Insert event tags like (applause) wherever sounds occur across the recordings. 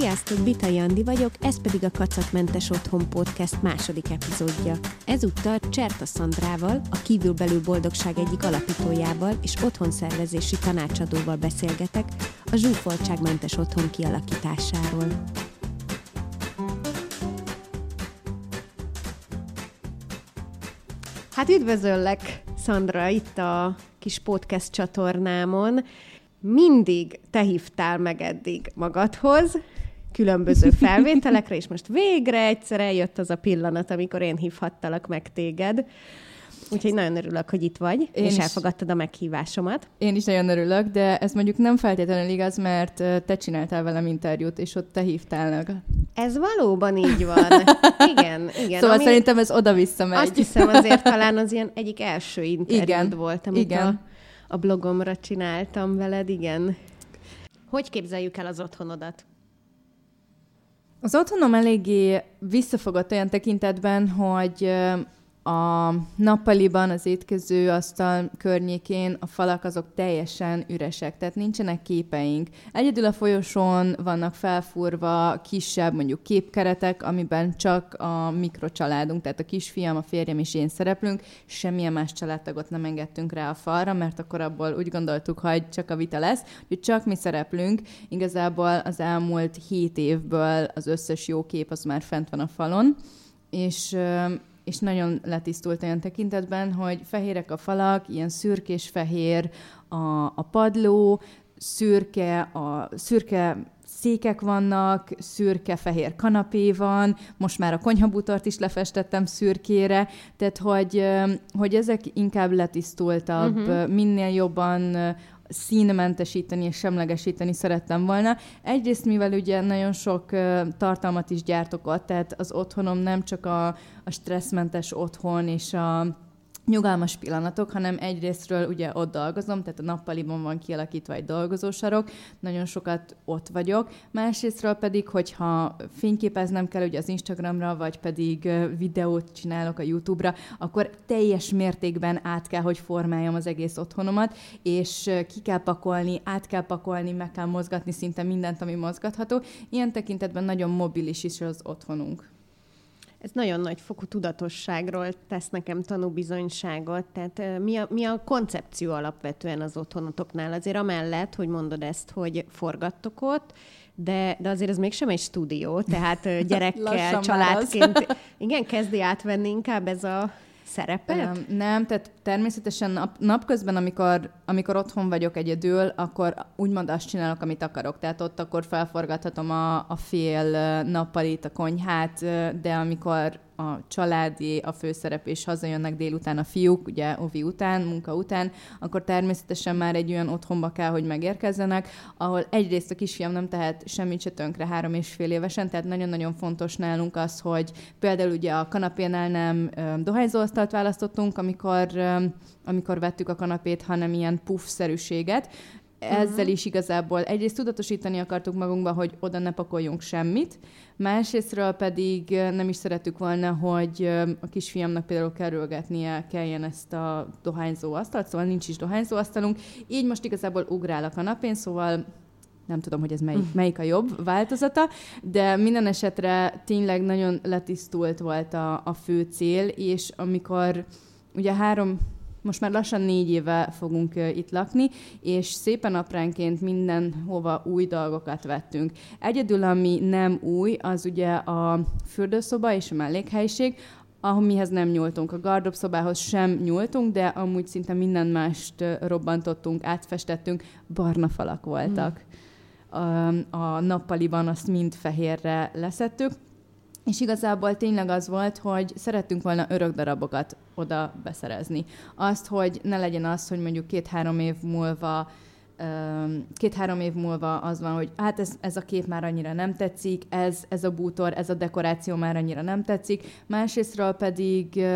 Sziasztok, Bitai Andi vagyok, ez pedig a Kacatmentes Otthon Podcast második epizódja. Ezúttal Cserta Szandrával, a Kívülbelül Boldogság egyik alapítójával és otthonszervezési tanácsadóval beszélgetek a zsúfoltságmentes otthon kialakításáról. Hát üdvözöllek, Szandra, itt a kis podcast csatornámon. Mindig te hívtál meg eddig magadhoz, különböző felvételekre, és most végre egyszer eljött az a pillanat, amikor én hívhattalak meg téged. Úgyhogy nagyon örülök, hogy itt vagy, én és is, elfogadtad a meghívásomat. Én is nagyon örülök, de ez mondjuk nem feltétlenül igaz, mert te csináltál velem interjút, és ott te hívtál meg. Ez valóban így van. (laughs) Igen, igen. Szóval ami... szerintem ez oda-vissza megy. Azt hiszem azért (laughs) talán az ilyen egyik első interjút igen, volt, amit igen. A, a blogomra csináltam veled, igen. Hogy képzeljük el az otthonodat? Az otthonom eléggé visszafogott olyan tekintetben, hogy a nappaliban, az étkező asztal környékén a falak azok teljesen üresek, tehát nincsenek képeink. Egyedül a folyosón vannak felfúrva kisebb, mondjuk képkeretek, amiben csak a mikrocsaládunk, tehát a kisfiam, a férjem és én szereplünk, semmilyen más családtagot nem engedtünk rá a falra, mert akkor abból úgy gondoltuk, hogy csak a vita lesz, hogy csak mi szereplünk. Igazából az elmúlt hét évből az összes jó kép az már fent van a falon, és és nagyon letisztult olyan tekintetben, hogy fehérek a falak, ilyen szürkés-fehér a, a padló, szürke, a szürke székek vannak, szürke-fehér kanapé van, most már a konyhabutart is lefestettem szürkére, tehát hogy, hogy ezek inkább letisztultabb, uh-huh. minél jobban színmentesíteni és semlegesíteni szerettem volna. Egyrészt, mivel ugye nagyon sok tartalmat is gyártok ott, tehát az otthonom nem csak a, a stresszmentes otthon és a nyugalmas pillanatok, hanem egyrésztről ugye ott dolgozom, tehát a nappaliban van kialakítva egy dolgozósarok, nagyon sokat ott vagyok, másrésztről pedig, hogyha fényképeznem kell ugye az Instagramra, vagy pedig videót csinálok a YouTube-ra, akkor teljes mértékben át kell, hogy formáljam az egész otthonomat, és ki kell pakolni, át kell pakolni, meg kell mozgatni szinte mindent, ami mozgatható. Ilyen tekintetben nagyon mobilis is az otthonunk ez nagyon nagy fokú tudatosságról tesz nekem tanúbizonyságot. Tehát mi a, mi a koncepció alapvetően az otthonotoknál? Azért amellett, hogy mondod ezt, hogy forgattok ott, de, de azért ez mégsem egy stúdió, tehát gyerekkel, (laughs) családként. Igen, kezdi átvenni inkább ez a szerepet? Nem, nem, tehát természetesen nap, napközben, amikor, amikor otthon vagyok egyedül, akkor úgymond azt csinálok, amit akarok. Tehát ott akkor felforgathatom a, a fél nappalit, a konyhát, de amikor a családi, a főszerep, és hazajönnek délután a fiúk, ugye ovi után, munka után, akkor természetesen már egy olyan otthonba kell, hogy megérkezzenek, ahol egyrészt a kisfiam nem tehet semmit se tönkre három és fél évesen, tehát nagyon-nagyon fontos nálunk az, hogy például ugye a kanapénál nem dohányzóasztalt választottunk, amikor, amikor vettük a kanapét, hanem ilyen puff-szerűséget, ezzel is igazából egyrészt tudatosítani akartuk magunkba, hogy oda ne pakoljunk semmit, másrésztről pedig nem is szerettük volna, hogy a kisfiamnak például kerülgetnie kelljen ezt a dohányzó asztalt, szóval nincs is dohányzó asztalunk, így most igazából ugrál a kanapén, szóval nem tudom, hogy ez melyik, melyik a jobb változata, de minden esetre tényleg nagyon letisztult volt a, a fő cél, és amikor ugye három most már lassan négy éve fogunk itt lakni, és szépen apránként mindenhova új dolgokat vettünk. Egyedül, ami nem új, az ugye a fürdőszoba és a mellékhelyiség, mihez nem nyúltunk. A gardobszobához sem nyúltunk, de amúgy szinte minden mást robbantottunk, átfestettünk, barna falak voltak. Hmm. A, a nappaliban azt mind fehérre leszettük, és igazából tényleg az volt, hogy szerettünk volna örök darabokat oda beszerezni. Azt, hogy ne legyen az, hogy mondjuk két-három év múlva két-három év múlva az van, hogy hát ez, ez a kép már annyira nem tetszik, ez, ez a bútor, ez a dekoráció már annyira nem tetszik. Másrésztről pedig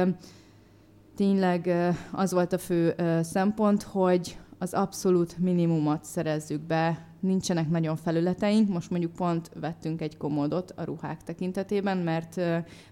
tényleg az volt a fő szempont, hogy az abszolút minimumot szerezzük be nincsenek nagyon felületeink, most mondjuk pont vettünk egy komódot a ruhák tekintetében, mert,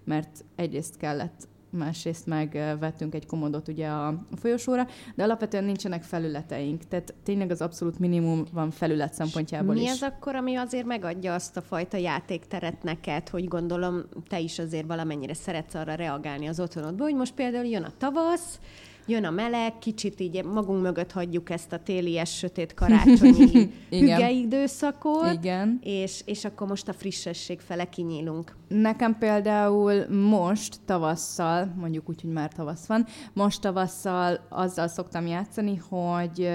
mert egyrészt kellett másrészt meg vettünk egy komodot ugye a folyosóra, de alapvetően nincsenek felületeink, tehát tényleg az abszolút minimum van felület szempontjából Mi is. az akkor, ami azért megadja azt a fajta játékteret neked, hogy gondolom te is azért valamennyire szeretsz arra reagálni az otthonodban, hogy most például jön a tavasz, jön a meleg, kicsit így magunk mögött hagyjuk ezt a télies, sötét karácsonyi (laughs) hüge időszakot, Igen. És, és akkor most a frissesség fele kinyílunk. Nekem például most tavasszal, mondjuk úgy, hogy már tavasz van, most tavasszal azzal szoktam játszani, hogy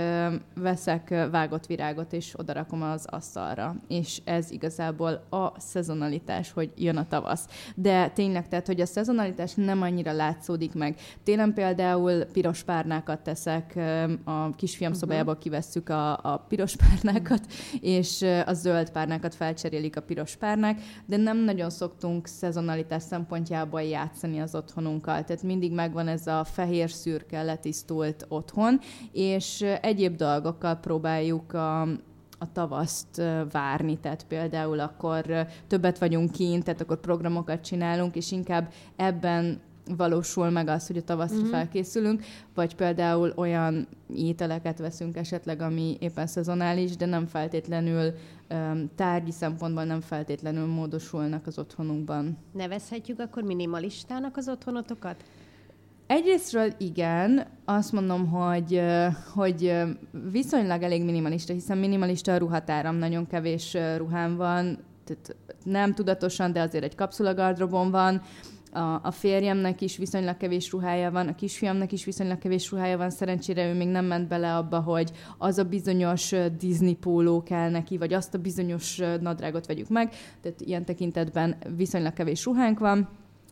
veszek vágott virágot, és odarakom az asztalra. És ez igazából a szezonalitás, hogy jön a tavasz. De tényleg, tehát, hogy a szezonalitás nem annyira látszódik meg. Télen például piros párnákat teszek, a kisfiam uh-huh. szobájából kivesszük a, a piros párnákat, és a zöld párnákat felcserélik a piros párnák, de nem nagyon szoktunk szezonalitás szempontjából játszani az otthonunkkal. Tehát mindig megvan ez a fehér szürke letisztult otthon, és egyéb dolgokkal próbáljuk a, a tavaszt várni, tehát például akkor többet vagyunk kint, tehát akkor programokat csinálunk, és inkább ebben valósul meg az, hogy a tavaszra mm-hmm. felkészülünk, vagy például olyan ételeket veszünk esetleg, ami éppen szezonális, de nem feltétlenül tárgyi szempontból nem feltétlenül módosulnak az otthonunkban. Nevezhetjük akkor minimalistának az otthonotokat? Egyrésztről igen, azt mondom, hogy, hogy viszonylag elég minimalista, hiszen minimalista a ruhatáram, nagyon kevés ruhám van, tehát nem tudatosan, de azért egy kapszulagardrobon van, a, a férjemnek is viszonylag kevés ruhája van, a kisfiamnak is viszonylag kevés ruhája van, szerencsére ő még nem ment bele abba, hogy az a bizonyos Disney póló kell neki, vagy azt a bizonyos nadrágot vegyük meg, tehát ilyen tekintetben viszonylag kevés ruhánk van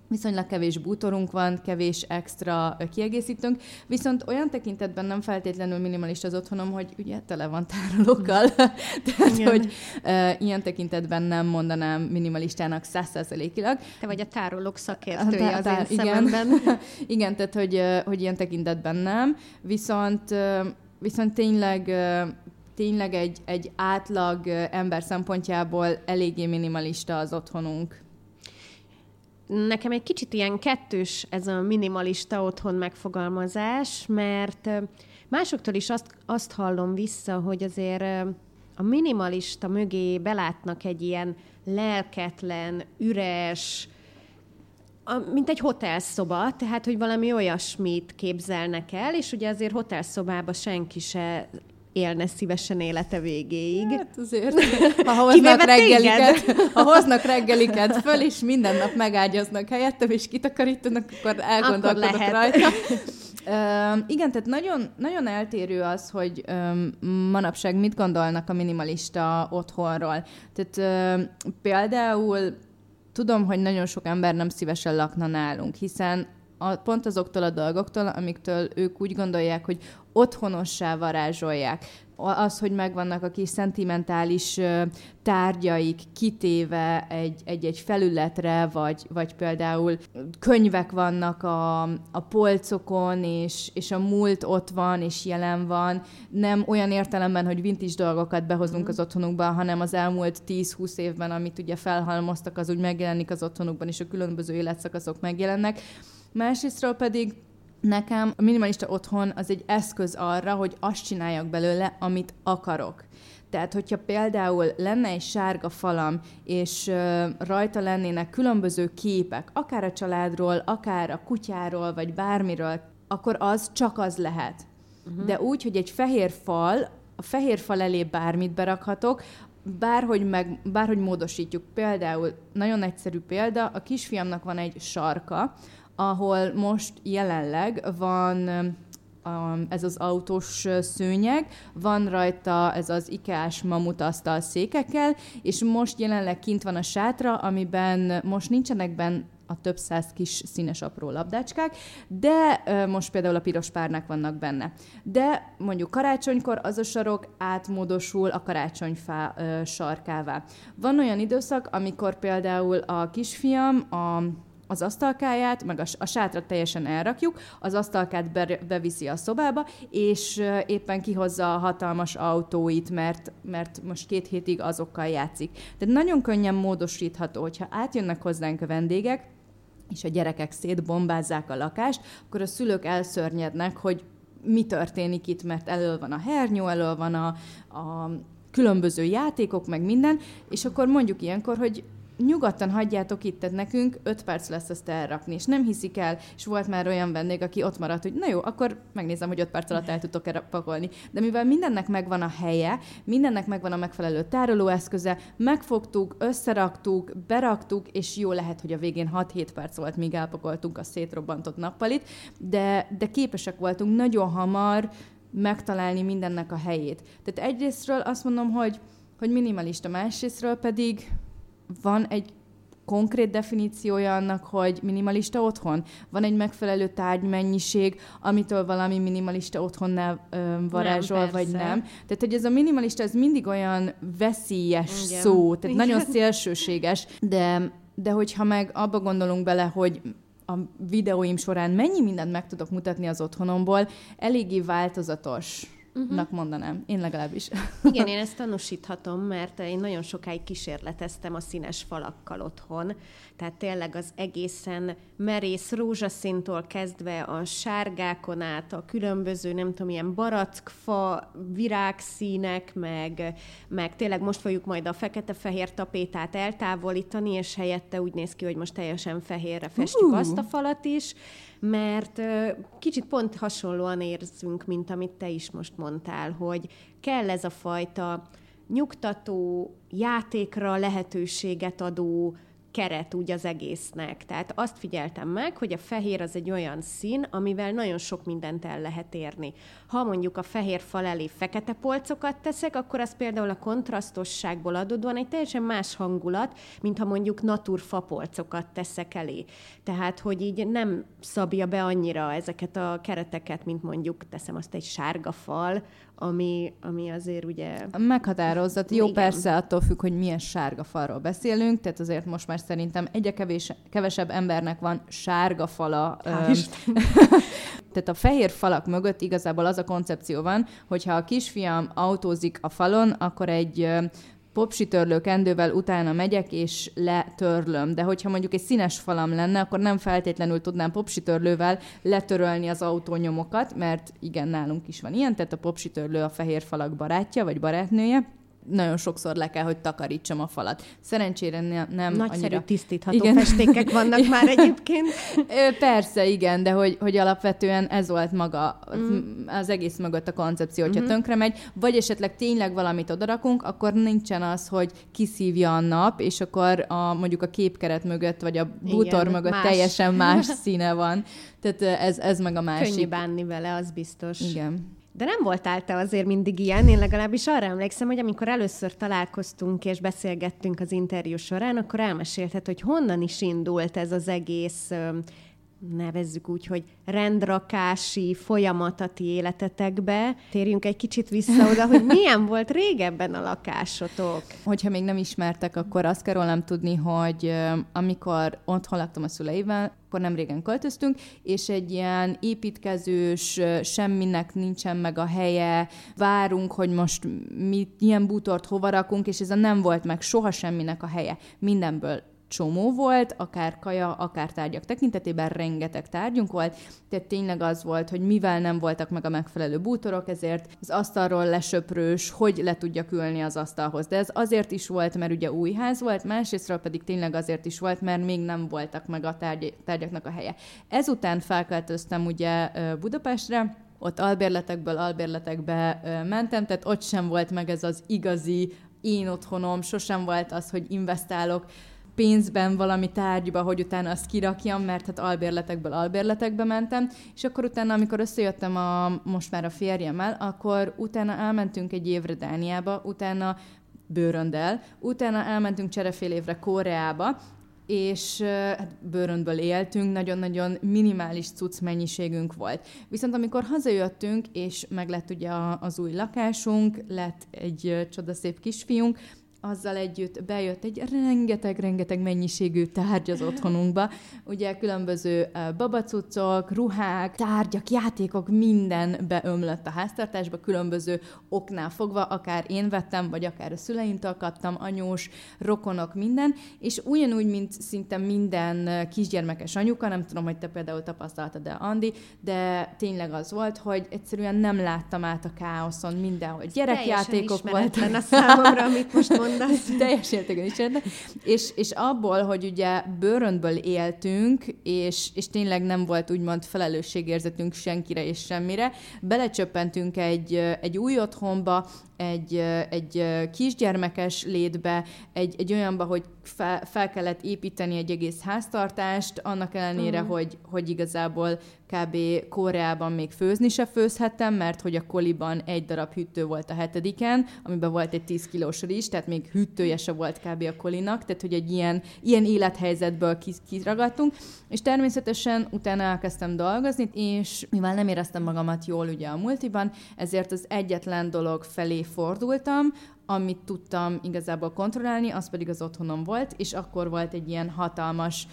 viszonylag kevés bútorunk van, kevés extra kiegészítőnk, viszont olyan tekintetben nem feltétlenül minimalista az otthonom, hogy ugye tele van tárolókkal, (laughs) (laughs) tehát Igen. hogy uh, ilyen tekintetben nem mondanám minimalistának százszerzelékilag. Te vagy a tárolók szakértője az én igen. (laughs) igen, tehát hogy, hogy ilyen tekintetben nem, viszont, viszont tényleg tényleg egy, egy átlag ember szempontjából eléggé minimalista az otthonunk nekem egy kicsit ilyen kettős ez a minimalista otthon megfogalmazás, mert másoktól is azt, azt hallom vissza, hogy azért a minimalista mögé belátnak egy ilyen lelketlen, üres, mint egy hotelszoba, tehát, hogy valami olyasmit képzelnek el, és ugye azért hotelszobába senki se élne szívesen élete végéig. Hát azért, ha hoznak reggeliket, ha hoznak reggeliket föl, és minden nap megágyaznak helyettem, és kitakarítanak, akkor elgondolkodok akkor lehet. rajta. Uh, igen, tehát nagyon, nagyon eltérő az, hogy um, manapság mit gondolnak a minimalista otthonról. Tehát uh, például tudom, hogy nagyon sok ember nem szívesen lakna nálunk, hiszen a, pont azoktól a dolgoktól, amiktől ők úgy gondolják, hogy otthonossá varázsolják. Az, hogy megvannak a kis szentimentális tárgyaik kitéve egy-egy felületre, vagy, vagy például könyvek vannak a, a polcokon, és, és a múlt ott van, és jelen van. Nem olyan értelemben, hogy vintage dolgokat behozunk mm. az otthonunkba, hanem az elmúlt 10-20 évben, amit ugye felhalmoztak, az úgy megjelenik az otthonukban, és a különböző életszakaszok megjelennek. Másrésztről pedig nekem a minimalista otthon az egy eszköz arra, hogy azt csináljak belőle, amit akarok. Tehát, hogyha például lenne egy sárga falam, és rajta lennének különböző képek, akár a családról, akár a kutyáról, vagy bármiről, akkor az csak az lehet. Uh-huh. De úgy, hogy egy fehér fal, a fehér fal elé bármit berakhatok, bárhogy, meg, bárhogy módosítjuk. Például, nagyon egyszerű példa, a kisfiamnak van egy sarka, ahol most jelenleg van a, ez az autós szőnyeg, van rajta ez az ikás mamutasztal székekkel, és most jelenleg kint van a sátra, amiben most nincsenek benne a több száz kis színes apró labdácskák, de most például a piros párnák vannak benne. De mondjuk karácsonykor az a sarok átmódosul a karácsonyfá sarkává. Van olyan időszak, amikor például a kisfiam a az asztalkáját, meg a, a sátrat teljesen elrakjuk, az asztalkát be, beviszi a szobába, és éppen kihozza a hatalmas autóit, mert, mert most két hétig azokkal játszik. Tehát nagyon könnyen módosítható, hogyha átjönnek hozzánk a vendégek, és a gyerekek szétbombázzák a lakást, akkor a szülők elszörnyednek, hogy mi történik itt, mert elől van a hernyó, elől van a, a különböző játékok, meg minden, és akkor mondjuk ilyenkor, hogy nyugodtan hagyjátok itt, tehát nekünk öt perc lesz ezt elrakni, és nem hiszik el, és volt már olyan vendég, aki ott maradt, hogy na jó, akkor megnézem, hogy öt perc alatt el tudtok pakolni. De mivel mindennek megvan a helye, mindennek megvan a megfelelő tárolóeszköze, megfogtuk, összeraktuk, beraktuk, és jó lehet, hogy a végén 6-7 perc volt, míg elpakoltunk a szétrobbantott nappalit, de, de képesek voltunk nagyon hamar megtalálni mindennek a helyét. Tehát egyrésztről azt mondom, hogy, hogy minimalista, másrésztről pedig van egy konkrét definíciója annak, hogy minimalista otthon? Van egy megfelelő tárgymennyiség, amitől valami minimalista otthonnál ö, varázsol, nem, vagy nem? Tehát, hogy ez a minimalista, ez mindig olyan veszélyes Igen. szó, tehát Igen. nagyon szélsőséges, de, de hogyha meg abba gondolunk bele, hogy a videóim során mennyi mindent meg tudok mutatni az otthonomból, eléggé változatos uh-huh. mondanám. Én legalábbis. (laughs) Igen, én ezt tanúsíthatom, mert én nagyon sokáig kísérleteztem a színes falakkal otthon. Tehát tényleg az egészen merész rózsaszintól kezdve a sárgákon át, a különböző, nem tudom, ilyen barackfa, virágszínek, meg, meg tényleg most fogjuk majd a fekete-fehér tapétát eltávolítani, és helyette úgy néz ki, hogy most teljesen fehérre festjük uh. azt a falat is mert kicsit pont hasonlóan érzünk, mint amit te is most mondtál, hogy kell ez a fajta nyugtató, játékra lehetőséget adó keret úgy az egésznek. Tehát azt figyeltem meg, hogy a fehér az egy olyan szín, amivel nagyon sok mindent el lehet érni. Ha mondjuk a fehér fal elé fekete polcokat teszek, akkor az például a kontrasztosságból adódóan egy teljesen más hangulat, mint ha mondjuk naturfapolcokat teszek elé. Tehát, hogy így nem szabja be annyira ezeket a kereteket, mint mondjuk teszem azt egy sárga fal, ami, ami azért ugye... Meghatározott. Jó, Igen. persze, attól függ, hogy milyen sárga falról beszélünk, tehát azért most már szerintem egyre kevés, kevesebb embernek van sárga fala. (laughs) tehát a fehér falak mögött igazából az a koncepció van, hogyha a kisfiam autózik a falon, akkor egy popsitörlő kendővel utána megyek és letörlöm. De hogyha mondjuk egy színes falam lenne, akkor nem feltétlenül tudnám popsitörlővel letörölni az autónyomokat, mert igen, nálunk is van ilyen, tehát a popsitörlő a fehér falak barátja vagy barátnője nagyon sokszor le kell, hogy takarítsam a falat. Szerencsére ne, nem Nagyszerű annyira... tisztítható igen. festékek vannak már egyébként. (laughs) Persze, igen, de hogy, hogy alapvetően ez volt maga mm. az egész mögött a koncepció, hogyha mm-hmm. tönkre megy, vagy esetleg tényleg valamit odarakunk, akkor nincsen az, hogy kiszívja a nap, és akkor a, mondjuk a képkeret mögött, vagy a bútor igen, mögött más. teljesen más (laughs) színe van. Tehát ez, ez meg a másik. Könnyű bánni vele, az biztos. Igen. De nem voltál te azért mindig ilyen, én legalábbis arra emlékszem, hogy amikor először találkoztunk és beszélgettünk az interjú során, akkor elmesélted, hogy honnan is indult ez az egész nevezzük úgy, hogy rendrakási folyamat a ti életetekbe. Térjünk egy kicsit vissza oda, hogy (laughs) milyen volt régebben a lakásotok. Hogyha még nem ismertek, akkor azt kell rólam tudni, hogy amikor otthon laktam a szüleivel, akkor nem régen költöztünk, és egy ilyen építkezős, semminek nincsen meg a helye, várunk, hogy most mi ilyen bútort hova rakunk, és ez a nem volt meg soha semminek a helye. Mindenből csomó volt, akár kaja, akár tárgyak tekintetében rengeteg tárgyunk volt, tehát tényleg az volt, hogy mivel nem voltak meg a megfelelő bútorok, ezért az asztalról lesöprős, hogy le tudjak ülni az asztalhoz. De ez azért is volt, mert ugye új ház volt, másrésztről pedig tényleg azért is volt, mert még nem voltak meg a tárgy, tárgyaknak a helye. Ezután felköltöztem ugye Budapestre, ott albérletekből albérletekbe mentem, tehát ott sem volt meg ez az igazi én otthonom, sosem volt az, hogy investálok pénzben valami tárgyba, hogy utána azt kirakjam, mert hát albérletekből albérletekbe mentem, és akkor utána, amikor összejöttem a, most már a férjemmel, akkor utána elmentünk egy évre Dániába, utána bőröndel, utána elmentünk cserefél évre Koreába, és hát bőröndből éltünk, nagyon-nagyon minimális cucc mennyiségünk volt. Viszont amikor hazajöttünk, és meg lett ugye az új lakásunk, lett egy csodaszép kisfiunk, azzal együtt bejött egy rengeteg-rengeteg mennyiségű tárgy az otthonunkba. Ugye különböző babacucok, ruhák, tárgyak, játékok, minden beömlött a háztartásba, különböző oknál fogva, akár én vettem, vagy akár a szüleimtől kaptam, anyós, rokonok, minden, és ugyanúgy, mint szinte minden kisgyermekes anyuka, nem tudom, hogy te például tapasztaltad de Andi, de tényleg az volt, hogy egyszerűen nem láttam át a káoszon mindenhol. Gyerekjátékok voltak. a számomra, amit most mond mondasz. Teljes értékben is érde. És, és abból, hogy ugye bőröntből éltünk, és, és tényleg nem volt úgymond felelősségérzetünk senkire és semmire, belecsöppentünk egy, egy új otthonba, egy, egy kisgyermekes létbe, egy, egy olyanba, hogy fel, fel kellett építeni egy egész háztartást, annak ellenére, uh-huh. hogy, hogy igazából kb. Koreában még főzni se főzhettem, mert hogy a koliban egy darab hűtő volt a hetediken, amiben volt egy 10 kilós rizs, tehát még hűtője se volt kb. a kolinak, tehát hogy egy ilyen, ilyen élethelyzetből kiragadtunk, és természetesen utána elkezdtem dolgozni, és mivel nem éreztem magamat jól ugye a multiban, ezért az egyetlen dolog felé fordultam, amit tudtam igazából kontrollálni, az pedig az otthonom volt, és akkor volt egy ilyen hatalmas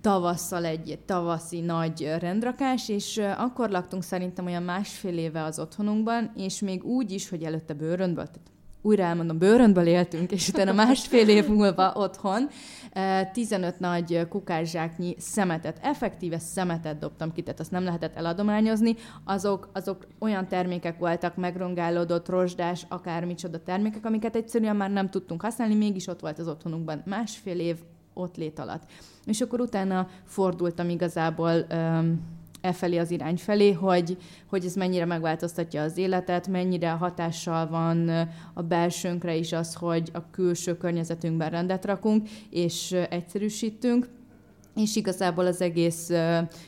tavasszal egy tavaszi nagy rendrakás, és akkor laktunk szerintem olyan másfél éve az otthonunkban, és még úgy is, hogy előtte bőröntből, tehát újra elmondom, bőröntből éltünk, és utána másfél év múlva otthon 15 nagy kukászsáknyi szemetet, effektíve szemetet dobtam ki, tehát azt nem lehetett eladományozni. Azok, azok olyan termékek voltak, megrongálódott, rozsdás, akármicsoda termékek, amiket egyszerűen már nem tudtunk használni, mégis ott volt az otthonunkban másfél év ott lét alatt. És akkor utána fordultam igazából um, e felé az irány felé, hogy, hogy ez mennyire megváltoztatja az életet, mennyire hatással van a belsőnkre is az, hogy a külső környezetünkben rendet rakunk, és egyszerűsítünk, és igazából az egész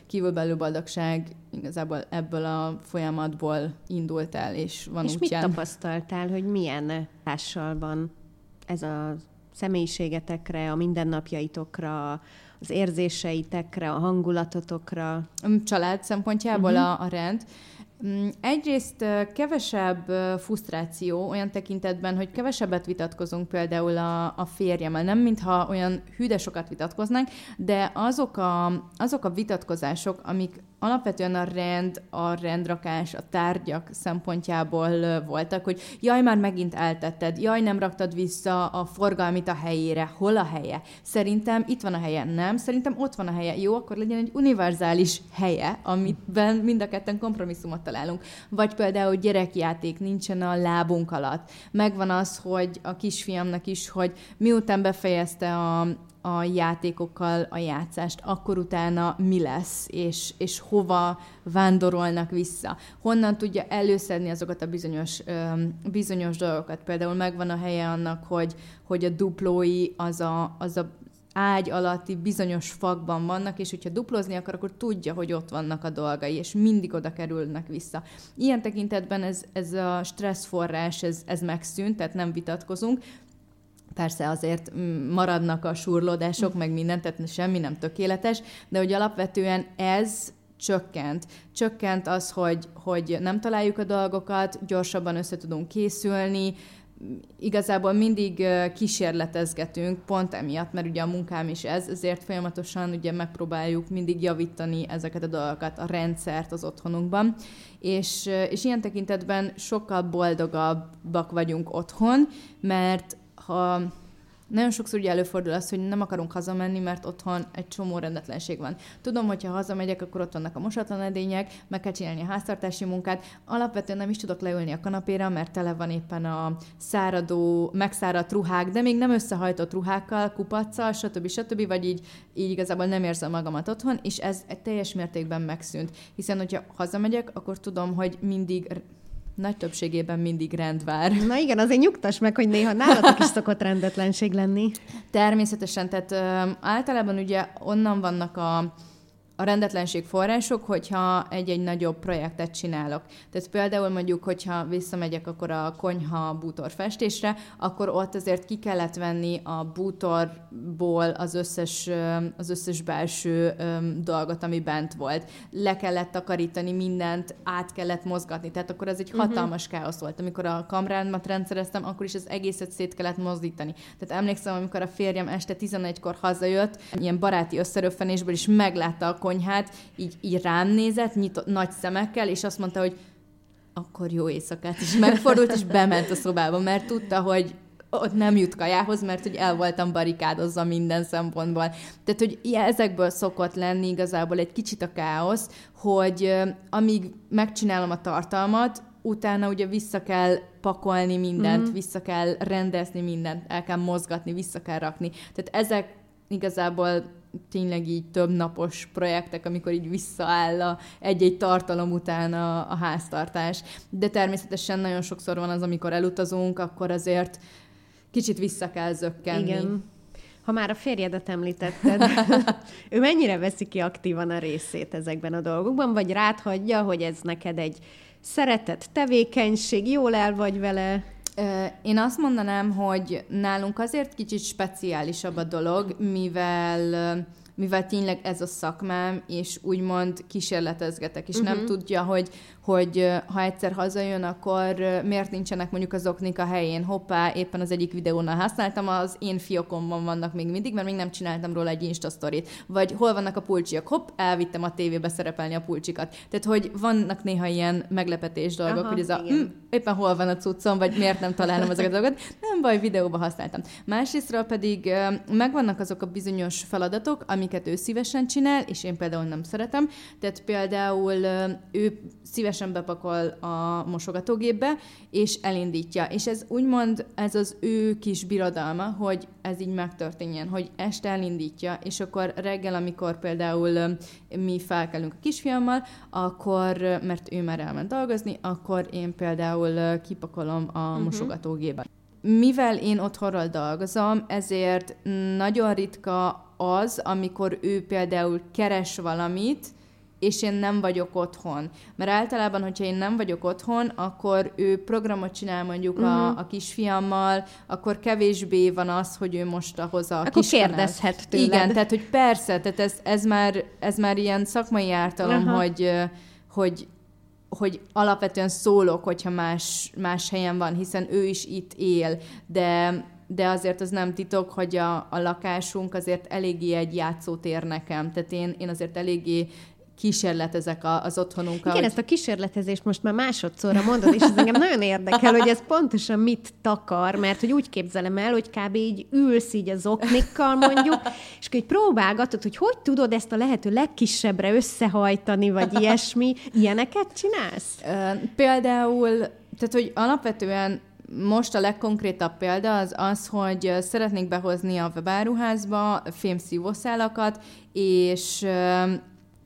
kívülbelül boldogság igazából ebből a folyamatból indult el, és van És útján. mit tapasztaltál, hogy milyen tással van ez a személyiségetekre, a mindennapjaitokra, az érzéseitekre, a hangulatotokra? Család szempontjából uh-huh. a, a rend. Mm, egyrészt kevesebb frusztráció olyan tekintetben, hogy kevesebbet vitatkozunk például a, a férjemmel, nem mintha olyan hűde sokat vitatkoznánk, de azok a, azok a vitatkozások, amik alapvetően a rend, a rendrakás, a tárgyak szempontjából voltak, hogy jaj, már megint eltetted, jaj, nem raktad vissza a forgalmit a helyére, hol a helye? Szerintem itt van a helye, nem? Szerintem ott van a helye. Jó, akkor legyen egy univerzális helye, amiben mind a ketten kompromisszumot találunk. Vagy például gyerekjáték nincsen a lábunk alatt. Megvan az, hogy a kisfiamnak is, hogy miután befejezte a, a játékokkal a játszást, akkor utána mi lesz, és, és hova vándorolnak vissza. Honnan tudja előszedni azokat a bizonyos, bizonyos dolgokat. Például megvan a helye annak, hogy, hogy a duplói az a, az a ágy alatti bizonyos fakban vannak, és hogyha duplozni akar, akkor tudja, hogy ott vannak a dolgai, és mindig oda kerülnek vissza. Ilyen tekintetben ez, ez a stresszforrás, ez, ez megszűnt, tehát nem vitatkozunk, Persze azért maradnak a surlódások, meg minden, tehát semmi nem tökéletes, de hogy alapvetően ez csökkent. Csökkent az, hogy, hogy nem találjuk a dolgokat, gyorsabban össze tudunk készülni, igazából mindig kísérletezgetünk, pont emiatt, mert ugye a munkám is ez, ezért folyamatosan ugye megpróbáljuk mindig javítani ezeket a dolgokat, a rendszert az otthonunkban, és, és ilyen tekintetben sokkal boldogabbak vagyunk otthon, mert ha nagyon sokszor ugye előfordul az, hogy nem akarunk hazamenni, mert otthon egy csomó rendetlenség van. Tudom, hogy ha hazamegyek, akkor ott vannak a mosatlan edények, meg kell csinálni a háztartási munkát. Alapvetően nem is tudok leülni a kanapéra, mert tele van éppen a száradó, megszáradt ruhák, de még nem összehajtott ruhákkal, kupacsal, stb. stb. vagy így, így igazából nem érzem magamat otthon, és ez teljes mértékben megszűnt. Hiszen, hogyha hazamegyek, akkor tudom, hogy mindig nagy többségében mindig rend vár. Na igen, azért nyugtass meg, hogy néha nálatok is szokott rendetlenség lenni. Természetesen, tehát ö, általában ugye onnan vannak a, a rendetlenség források, hogyha egy-egy nagyobb projektet csinálok. Tehát például mondjuk, hogyha visszamegyek akkor a konyha bútor festésre, akkor ott azért ki kellett venni a bútorból az összes, az összes belső dolgot, ami bent volt. Le kellett takarítani mindent, át kellett mozgatni. Tehát akkor ez egy uh-huh. hatalmas káosz volt. Amikor a kamrámat rendszereztem, akkor is az egészet szét kellett mozdítani. Tehát emlékszem, amikor a férjem este 11-kor hazajött, ilyen baráti összeröffenésből is meglátta a konyhát, így, így rám nézett, nyitott, nagy szemekkel, és azt mondta, hogy akkor jó éjszakát, és megfordult, és bement a szobába, mert tudta, hogy ott nem jut kajához, mert hogy el voltam barikádozva minden szempontból. Tehát, hogy ezekből szokott lenni igazából egy kicsit a káosz, hogy amíg megcsinálom a tartalmat, utána ugye vissza kell pakolni mindent, mm-hmm. vissza kell rendezni mindent, el kell mozgatni, vissza kell rakni. Tehát ezek igazából tényleg így több napos projektek, amikor így visszaáll a egy-egy tartalom után a, a háztartás. De természetesen nagyon sokszor van az, amikor elutazunk, akkor azért kicsit vissza kell zökkenni. Igen. Ha már a férjedet említetted, (laughs) ő mennyire veszi ki aktívan a részét ezekben a dolgokban, vagy rád hagyja, hogy ez neked egy szeretett tevékenység, jól el vagy vele? Én azt mondanám, hogy nálunk azért kicsit speciálisabb a dolog, mivel mivel tényleg ez a szakmám, és úgymond kísérletezgetek, és uh-huh. nem mhm. tudja, hogy hogy ha egyszer hazajön, akkor miért nincsenek mondjuk az oknik a helyén. Hoppá, éppen az egyik videónál használtam, az én fiokomban vannak még mindig, mert még nem csináltam róla egy Insta sztorit. Vagy hol vannak a pulcsiak? Hopp, elvittem a tévébe szerepelni a pulcsikat. Tehát, hogy vannak néha ilyen meglepetés dolgok, Aha, hogy ez a hm, éppen hol van a cuccom, vagy miért nem találom ezeket a dolgokat. (laughs) Nem baj, videóba használtam. Másrésztről pedig megvannak azok a bizonyos feladatok, amiket ő szívesen csinál, és én például nem szeretem. Tehát például ő szívesen szívesen bepakol a mosogatógépbe, és elindítja. És ez úgymond, ez az ő kis birodalma, hogy ez így megtörténjen, hogy este elindítja, és akkor reggel, amikor például mi felkelünk a kisfiammal, akkor, mert ő már elment dolgozni, akkor én például kipakolom a uh-huh. mosogatógépbe. Mivel én otthonról dolgozom, ezért nagyon ritka az, amikor ő például keres valamit, és én nem vagyok otthon. Mert általában, hogyha én nem vagyok otthon, akkor ő programot csinál mondjuk uh-huh. a, mhm. a kisfiammal, akkor kevésbé van az, hogy ő most ahhoz a Akkor kérdezhet tőled. Igen, tehát hogy persze, tehát ez, ez, már, ez már ilyen szakmai ártalom, uh-huh. hogy, hogy hogy alapvetően szólok, hogyha más, más helyen van, hiszen ő is itt él, de de azért az nem titok, hogy a, a lakásunk azért eléggé egy játszótér nekem. Tehát én, én azért eléggé kísérletezek a, az otthonunkkal. Igen, hogy... ezt a kísérletezést most már másodszorra mondod, és ez engem nagyon érdekel, hogy ez pontosan mit takar, mert hogy úgy képzelem el, hogy kb. így ülsz így az oknikkal mondjuk, és így próbálgatod, hogy hogy tudod ezt a lehető legkisebbre összehajtani, vagy ilyesmi. Ilyeneket csinálsz? Például, tehát hogy alapvetően most a legkonkrétabb példa az az, hogy szeretnék behozni a webáruházba fémszívószálakat, és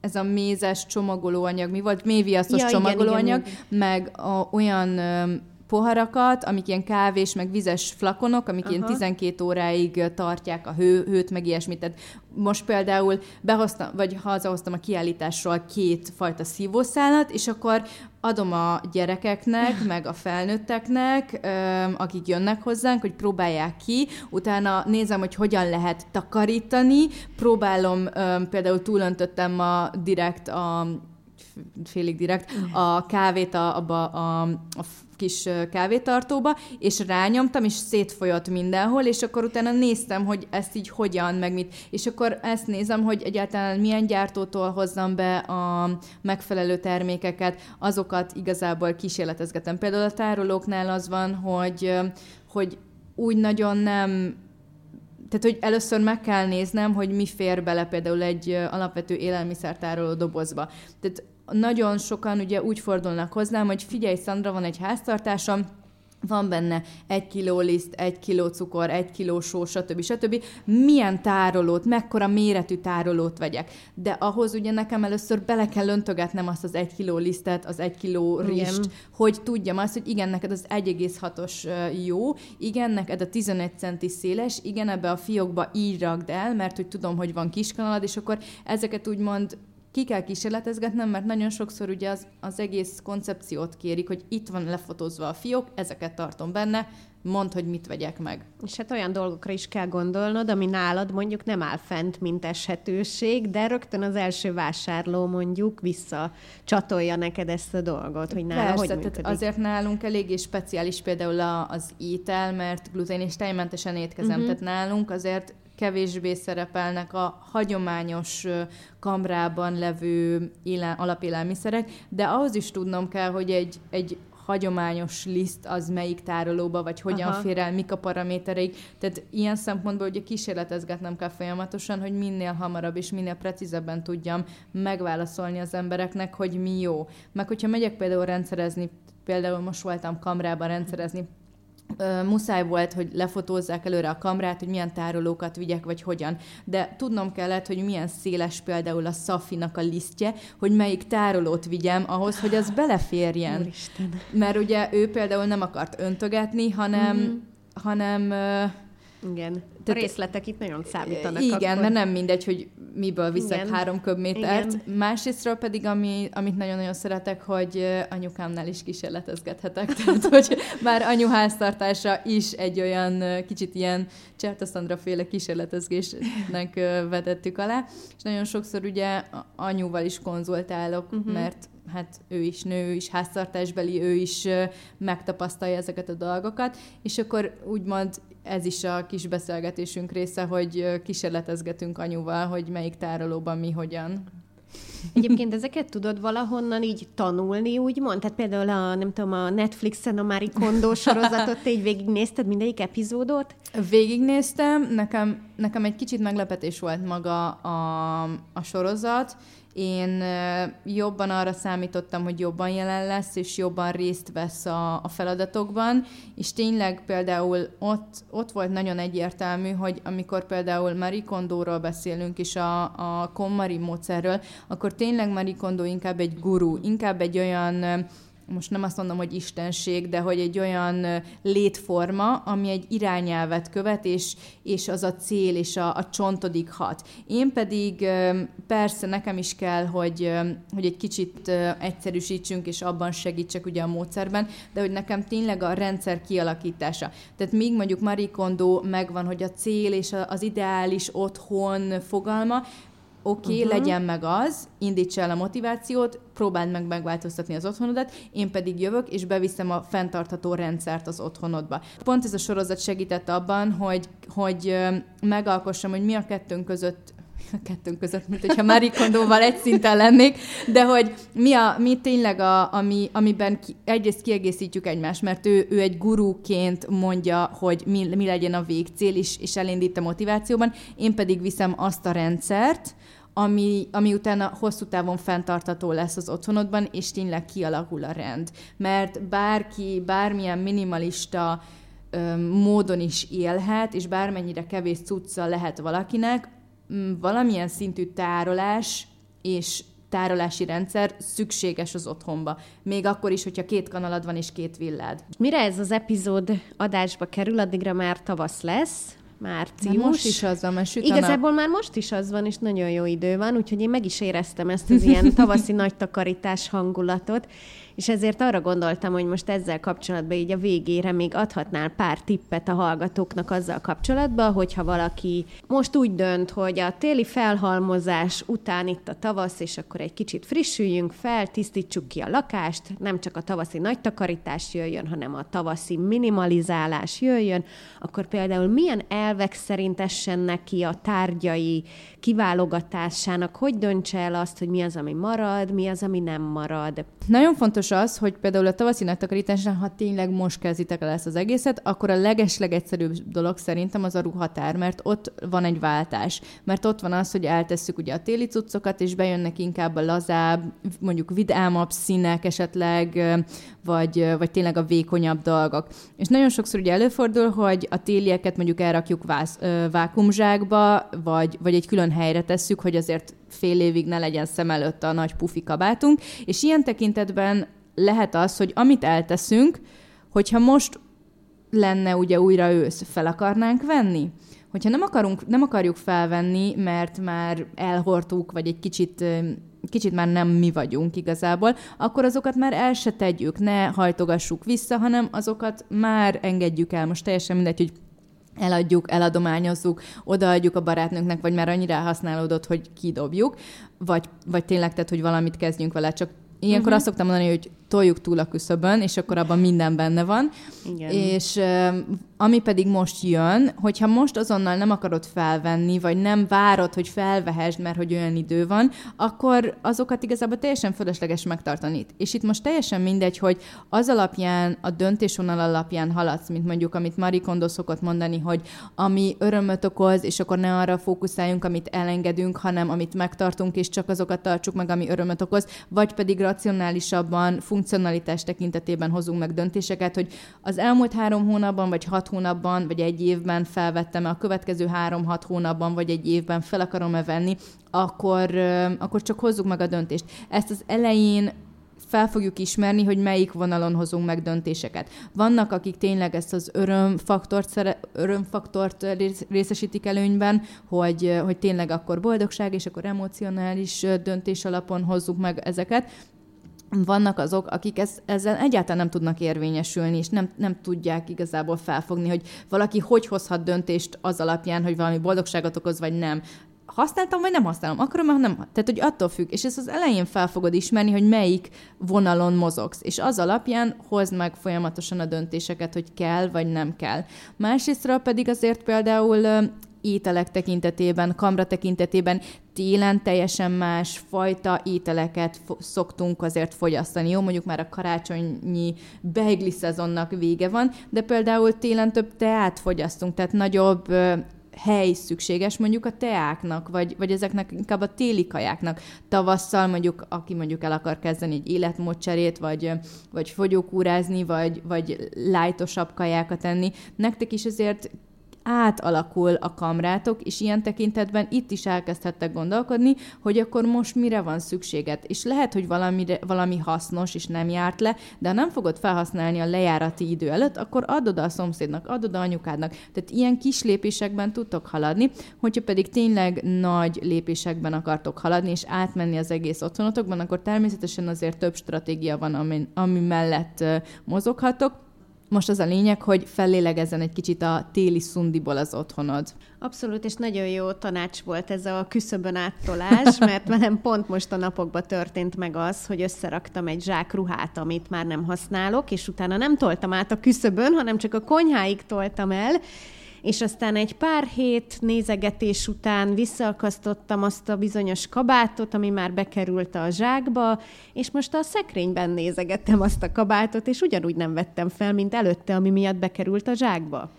ez a mézes csomagolóanyag, mi volt? Méviasztos ja, csomagolóanyag, igen, igen, meg a, olyan ö, poharakat, amik ilyen kávés, meg vizes flakonok, amik Aha. ilyen 12 óráig tartják a hő, hőt, meg ilyesmit. Tehát most például behoztam, vagy hazahoztam a kiállításról két fajta szívószálat, és akkor adom a gyerekeknek, meg a felnőtteknek, akik jönnek hozzánk, hogy próbálják ki, utána nézem, hogy hogyan lehet takarítani, próbálom, például túlöntöttem ma direkt a félig direkt, a kávét a, abba a, a kis kávétartóba, és rányomtam, és szétfolyott mindenhol, és akkor utána néztem, hogy ezt így hogyan, meg mit. És akkor ezt nézem, hogy egyáltalán milyen gyártótól hozzam be a megfelelő termékeket, azokat igazából kísérletezgetem. Például a tárolóknál az van, hogy, hogy úgy nagyon nem tehát, hogy először meg kell néznem, hogy mi fér bele például egy alapvető élelmiszertároló dobozba. Tehát nagyon sokan ugye úgy fordulnak hozzám, hogy figyelj, Szandra, van egy háztartásom, van benne egy kiló liszt, egy kiló cukor, egy kiló só, stb. stb. Milyen tárolót, mekkora méretű tárolót vegyek. De ahhoz ugye nekem először bele kell öntögetnem azt az egy kiló lisztet, az egy kiló rist, igen. hogy tudjam azt, hogy igen, neked az 1,6-os jó, igen, neked a 11 centi széles, igen, ebbe a fiókba így ragd el, mert hogy tudom, hogy van kiskanalad, és akkor ezeket úgymond ki kell kísérletezgetnem, mert nagyon sokszor ugye az, az egész koncepciót kérik, hogy itt van lefotózva a fiók, ezeket tartom benne, mondd, hogy mit vegyek meg. És hát olyan dolgokra is kell gondolnod, ami nálad mondjuk nem áll fent, mint eshetőség, de rögtön az első vásárló mondjuk vissza csatolja neked ezt a dolgot, hogy nála Persze, hogy működik. azért nálunk eléggé speciális például az étel, mert glutén és tejmentesen étkezem, uh-huh. tehát nálunk azért kevésbé szerepelnek a hagyományos kamrában levő élel, alapélelmiszerek, de ahhoz is tudnom kell, hogy egy, egy hagyományos liszt az melyik tárolóba, vagy hogyan Aha. fér el, mik a paramétereik. Tehát ilyen szempontból ugye kísérletezgetnem kell folyamatosan, hogy minél hamarabb és minél precízebben tudjam megválaszolni az embereknek, hogy mi jó. Meg hogyha megyek például rendszerezni, például most voltam kamrában rendszerezni muszáj volt, hogy lefotózzák előre a kamrát, hogy milyen tárolókat vigyek, vagy hogyan. De tudnom kellett, hogy milyen széles például a Szafinak a lisztje, hogy melyik tárolót vigyem ahhoz, hogy az beleférjen. Úristen. Mert ugye ő például nem akart öntögetni, hanem, mm-hmm. hanem igen. A részletek itt nagyon számítanak. Igen, akkor. mert nem mindegy, hogy miből viszek igen. három köbmétert. Igen. Másrésztről pedig, ami, amit nagyon-nagyon szeretek, hogy anyukámnál is kísérletezgethetek. (laughs) Tehát, hogy már anyuháztartása is egy olyan kicsit ilyen Csertaszandra féle kísérletezgésnek vetettük alá. És nagyon sokszor ugye anyuval is konzultálok, uh-huh. mert hát ő is nő, ő is háztartásbeli, ő is megtapasztalja ezeket a dolgokat, és akkor úgymond ez is a kis beszélgetésünk része, hogy kísérletezgetünk anyuval, hogy melyik tárolóban mi hogyan. Egyébként ezeket tudod valahonnan így tanulni, úgymond? Tehát például a, nem tudom, a Netflixen a Marie Kondo sorozatot, te így végignézted mindegyik epizódot? Végignéztem, nekem, nekem egy kicsit meglepetés volt maga a, a sorozat, én jobban arra számítottam, hogy jobban jelen lesz, és jobban részt vesz a, a feladatokban, és tényleg például ott, ott volt nagyon egyértelmű, hogy amikor például Marie Kondóról beszélünk, és a, a KonMari módszerről, akkor tényleg Marie Kondo inkább egy guru, inkább egy olyan most nem azt mondom, hogy istenség, de hogy egy olyan létforma, ami egy irányelvet követ, és, és az a cél, és a, a csontodik hat. Én pedig persze nekem is kell, hogy, hogy egy kicsit egyszerűsítsünk, és abban segítsek ugye a módszerben, de hogy nekem tényleg a rendszer kialakítása. Tehát míg mondjuk Marie Kondo megvan, hogy a cél és az ideális otthon fogalma, oké, okay, uh-huh. legyen meg az, indíts el a motivációt, próbáld meg megváltoztatni az otthonodat, én pedig jövök, és beviszem a fenntartható rendszert az otthonodba. Pont ez a sorozat segített abban, hogy, hogy megalkossam, hogy mi a kettőnk között a kettőnk között, mint hogyha Marie Kondóval egy szinten lennék, de hogy mi, a, mi tényleg, a, ami, amiben ki, egyrészt kiegészítjük egymást, mert ő, ő egy gurúként mondja, hogy mi, mi legyen a végcél, és, és elindít a motivációban, én pedig viszem azt a rendszert, ami, ami utána hosszú távon fenntartató lesz az otthonodban, és tényleg kialakul a rend. Mert bárki, bármilyen minimalista módon is élhet, és bármennyire kevés cucca lehet valakinek, valamilyen szintű tárolás és tárolási rendszer szükséges az otthonba. Még akkor is, hogyha két kanalad van és két villád. Mire ez az epizód adásba kerül, addigra már tavasz lesz, március. Már most is az van, mert süt Igazából már most is az van, és nagyon jó idő van, úgyhogy én meg is éreztem ezt az ilyen (laughs) tavaszi nagy takarítás hangulatot, és ezért arra gondoltam, hogy most ezzel kapcsolatban így a végére még adhatnál pár tippet a hallgatóknak azzal kapcsolatban, hogyha valaki most úgy dönt, hogy a téli felhalmozás után itt a tavasz, és akkor egy kicsit frissüljünk fel, tisztítsuk ki a lakást, nem csak a tavaszi nagy takarítás jöjjön, hanem a tavaszi minimalizálás jöjjön, akkor például milyen elvek szerint essen neki a tárgyai kiválogatásának, hogy döntse el azt, hogy mi az, ami marad, mi az, ami nem marad. Nagyon fontos az, hogy például a tavaszi takarításnál, ha tényleg most kezditek el ezt az egészet, akkor a legeslegegyszerűbb dolog szerintem az a ruhatár, mert ott van egy váltás. Mert ott van az, hogy eltesszük ugye a téli cuccokat, és bejönnek inkább a lazább, mondjuk vidámabb színek esetleg, vagy, vagy tényleg a vékonyabb dolgok. És nagyon sokszor ugye előfordul, hogy a télieket mondjuk elrakjuk vász, vákumzsákba, vagy, vagy egy külön helyre tesszük, hogy azért fél évig ne legyen szem előtt a nagy pufi kabátunk, és ilyen tekintetben lehet az, hogy amit elteszünk, hogyha most lenne ugye újra ősz, fel akarnánk venni? Hogyha nem, akarunk, nem akarjuk felvenni, mert már elhortuk, vagy egy kicsit kicsit már nem mi vagyunk igazából, akkor azokat már el se tegyük, ne hajtogassuk vissza, hanem azokat már engedjük el. Most teljesen mindegy, hogy eladjuk, eladományozzuk, odaadjuk a barátnőnknek, vagy már annyira használódott, hogy kidobjuk, vagy, vagy tényleg tehát, hogy valamit kezdjünk vele, csak Ilyenkor uh-huh. azt szoktam mondani, hogy toljuk túl a küszöbön, és akkor abban minden benne van. Igen. És ami pedig most jön, hogyha most azonnal nem akarod felvenni, vagy nem várod, hogy felvehesd, mert hogy olyan idő van, akkor azokat igazából teljesen fölösleges megtartani. És itt most teljesen mindegy, hogy az alapján, a döntésvonal alapján haladsz, mint mondjuk, amit Marie Kondo szokott mondani, hogy ami örömöt okoz, és akkor ne arra fókuszáljunk, amit elengedünk, hanem amit megtartunk, és csak azokat tartsuk meg, ami örömöt okoz, vagy pedig racionálisabban, funkcionalitás tekintetében hozunk meg döntéseket, hogy az elmúlt három hónapban, vagy hat hónapban, vagy egy évben felvettem a következő három-hat hónapban, vagy egy évben fel akarom-e venni, akkor, akkor csak hozzuk meg a döntést. Ezt az elején fel fogjuk ismerni, hogy melyik vonalon hozunk meg döntéseket. Vannak, akik tényleg ezt az örömfaktort, szere, örömfaktort részesítik előnyben, hogy, hogy tényleg akkor boldogság, és akkor emocionális döntés alapon hozzuk meg ezeket vannak azok, akik ez, ezzel egyáltalán nem tudnak érvényesülni, és nem, nem tudják igazából felfogni, hogy valaki hogy hozhat döntést az alapján, hogy valami boldogságot okoz, vagy nem használtam, vagy nem használom, akarom, vagy nem. Tehát, hogy attól függ, és ezt az elején fel fogod ismerni, hogy melyik vonalon mozogsz, és az alapján hozd meg folyamatosan a döntéseket, hogy kell, vagy nem kell. Másrésztről pedig azért például ételek tekintetében, kamra tekintetében télen teljesen más fajta ételeket szoktunk azért fogyasztani. Jó, mondjuk már a karácsonyi beigli szezonnak vége van, de például télen több teát fogyasztunk, tehát nagyobb hely szükséges mondjuk a teáknak, vagy, vagy ezeknek inkább a téli kajáknak. Tavasszal mondjuk, aki mondjuk el akar kezdeni egy életmódcserét, vagy, vagy fogyókúrázni, vagy, vagy lájtosabb kajákat enni, nektek is azért átalakul a kamrátok, és ilyen tekintetben itt is elkezdhettek gondolkodni, hogy akkor most mire van szükséged. És lehet, hogy valamire, valami hasznos és nem járt le, de ha nem fogod felhasználni a lejárati idő előtt, akkor adod a szomszédnak, adod a anyukádnak. Tehát ilyen kis lépésekben tudtok haladni, hogyha pedig tényleg nagy lépésekben akartok haladni, és átmenni az egész otthonotokban, akkor természetesen azért több stratégia van, ami, ami mellett mozoghatok most az a lényeg, hogy fellélegezzen egy kicsit a téli szundiból az otthonod. Abszolút, és nagyon jó tanács volt ez a küszöbön áttolás, (laughs) mert velem pont most a napokban történt meg az, hogy összeraktam egy zsák ruhát, amit már nem használok, és utána nem toltam át a küszöbön, hanem csak a konyháig toltam el, és aztán egy pár hét nézegetés után visszaakasztottam azt a bizonyos kabátot, ami már bekerült a zsákba, és most a szekrényben nézegettem azt a kabátot, és ugyanúgy nem vettem fel, mint előtte, ami miatt bekerült a zsákba.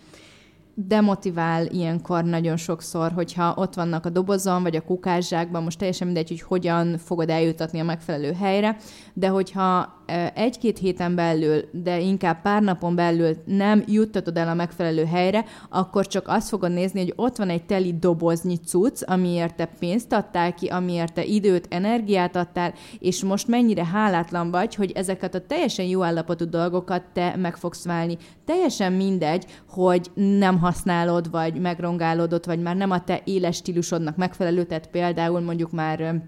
Demotivál ilyenkor nagyon sokszor, hogyha ott vannak a dobozon, vagy a kukászsákban, most teljesen mindegy, hogy hogyan fogod eljutatni a megfelelő helyre, de hogyha egy-két héten belül, de inkább pár napon belül nem juttatod el a megfelelő helyre, akkor csak azt fogod nézni, hogy ott van egy teli doboznyi cucc, amiért te pénzt adtál ki, amiért te időt, energiát adtál, és most mennyire hálátlan vagy, hogy ezeket a teljesen jó állapotú dolgokat te meg fogsz válni. Teljesen mindegy, hogy nem használod, vagy megrongálódott, vagy már nem a te éles stílusodnak megfelelő, tehát például mondjuk már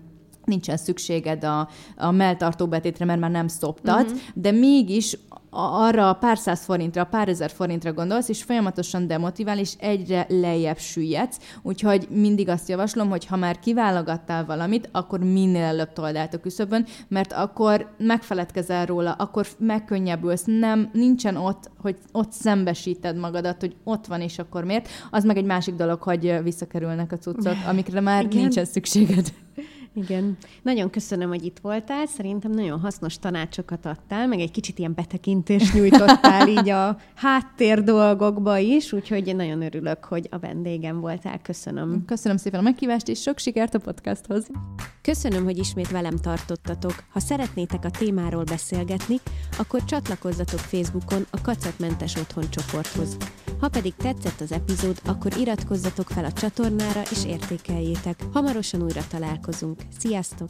nincsen szükséged a, a melltartó betétre, mert már nem szoptat, uh-huh. de mégis arra a pár száz forintra, pár ezer forintra gondolsz, és folyamatosan demotivál, és egyre lejjebb süllyedsz. Úgyhogy mindig azt javaslom, hogy ha már kiválogattál valamit, akkor minél előbb told át a küszöbön, mert akkor megfeledkezel róla, akkor megkönnyebbülsz, nem, nincsen ott, hogy ott szembesíted magadat, hogy ott van, és akkor miért. Az meg egy másik dolog, hogy visszakerülnek a cuccok, (laughs) amikre már Igen. nincsen szükséged. (laughs) Igen. Nagyon köszönöm, hogy itt voltál. Szerintem nagyon hasznos tanácsokat adtál, meg egy kicsit ilyen betekintést nyújtottál így a háttér dolgokba is, úgyhogy nagyon örülök, hogy a vendégem voltál. Köszönöm. Köszönöm szépen a meghívást, és sok sikert a podcasthoz. Köszönöm, hogy ismét velem tartottatok. Ha szeretnétek a témáról beszélgetni, akkor csatlakozzatok Facebookon a Kacatmentes Otthon csoporthoz. Ha pedig tetszett az epizód, akkor iratkozzatok fel a csatornára és értékeljétek. Hamarosan újra találkozunk. Sziasztok!